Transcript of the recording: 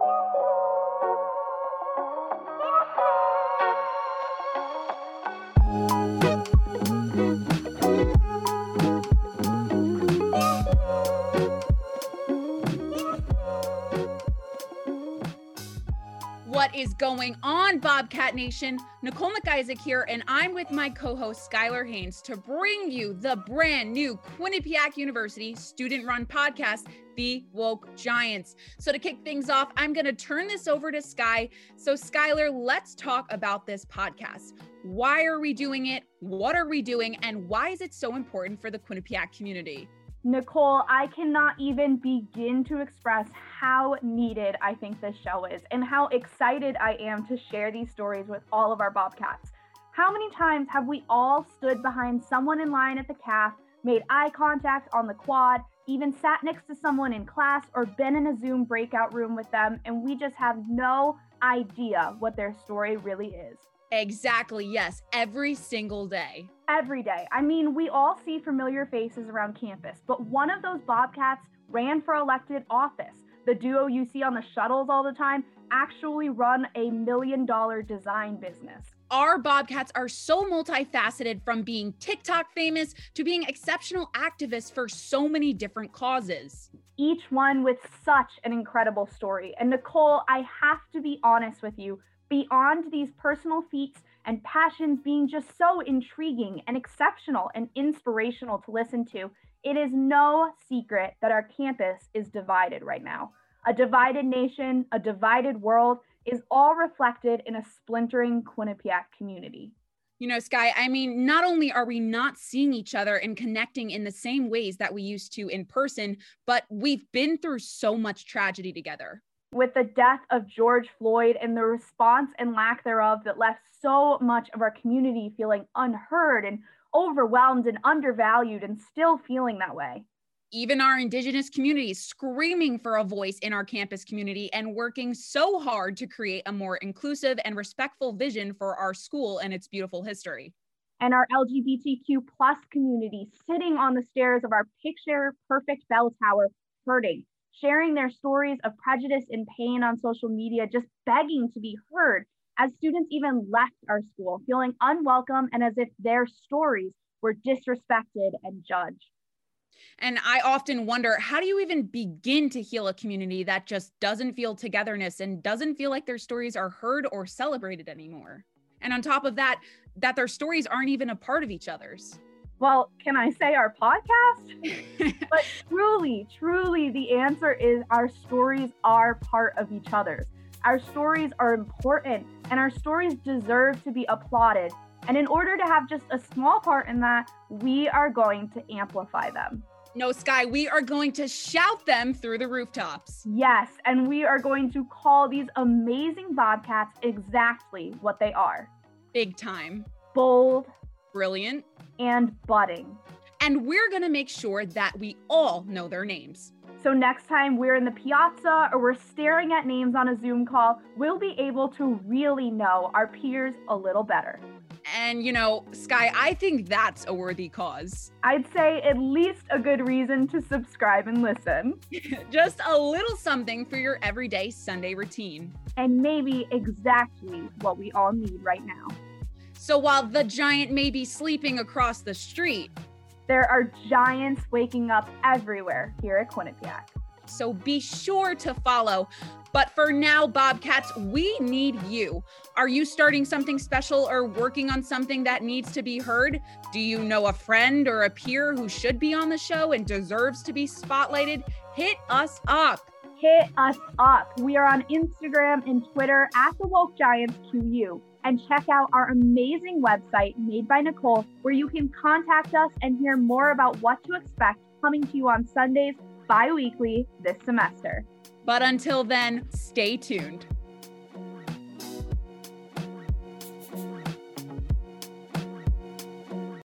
What is going on, Bobcat Nation? Nicole McIsaac here, and I'm with my co host, Skylar Haynes, to bring you the brand new Quinnipiac University student run podcast, The Woke Giants. So, to kick things off, I'm going to turn this over to Sky. So, Skylar, let's talk about this podcast. Why are we doing it? What are we doing? And why is it so important for the Quinnipiac community? Nicole, I cannot even begin to express how needed I think this show is and how excited I am to share these stories with all of our Bobcats. How many times have we all stood behind someone in line at the calf, made eye contact on the quad, even sat next to someone in class or been in a Zoom breakout room with them, and we just have no idea what their story really is? Exactly. Yes. Every single day. Every day. I mean, we all see familiar faces around campus, but one of those Bobcats ran for elected office. The duo you see on the shuttles all the time actually run a million dollar design business. Our Bobcats are so multifaceted from being TikTok famous to being exceptional activists for so many different causes. Each one with such an incredible story. And Nicole, I have to be honest with you beyond these personal feats and passions being just so intriguing and exceptional and inspirational to listen to, it is no secret that our campus is divided right now. A divided nation, a divided world is all reflected in a splintering Quinnipiac community. You know, Sky, I mean, not only are we not seeing each other and connecting in the same ways that we used to in person, but we've been through so much tragedy together with the death of George Floyd and the response and lack thereof that left so much of our community feeling unheard and overwhelmed and undervalued and still feeling that way. Even our Indigenous communities screaming for a voice in our campus community and working so hard to create a more inclusive and respectful vision for our school and its beautiful history. And our LGBTQ plus community sitting on the stairs of our picture perfect bell tower, hurting, sharing their stories of prejudice and pain on social media, just begging to be heard as students even left our school, feeling unwelcome and as if their stories were disrespected and judged. And I often wonder how do you even begin to heal a community that just doesn't feel togetherness and doesn't feel like their stories are heard or celebrated anymore? And on top of that, that their stories aren't even a part of each other's well, can I say our podcast? but truly, truly, the answer is our stories are part of each other's. Our stories are important and our stories deserve to be applauded. And in order to have just a small part in that, we are going to amplify them. No, Sky, we are going to shout them through the rooftops. Yes, and we are going to call these amazing Bobcats exactly what they are big time, bold, brilliant, and budding. And we're going to make sure that we all know their names. So next time we're in the piazza or we're staring at names on a Zoom call, we'll be able to really know our peers a little better. And you know, Sky, I think that's a worthy cause. I'd say at least a good reason to subscribe and listen. Just a little something for your everyday Sunday routine. And maybe exactly what we all need right now. So while the giant may be sleeping across the street, there are giants waking up everywhere here at Quinnipiac. So be sure to follow. But for now, Bobcats, we need you. Are you starting something special or working on something that needs to be heard? Do you know a friend or a peer who should be on the show and deserves to be spotlighted? Hit us up. Hit us up. We are on Instagram and Twitter at the Woke Giants QU and check out our amazing website made by Nicole, where you can contact us and hear more about what to expect coming to you on Sundays bi weekly this semester. But until then, stay tuned.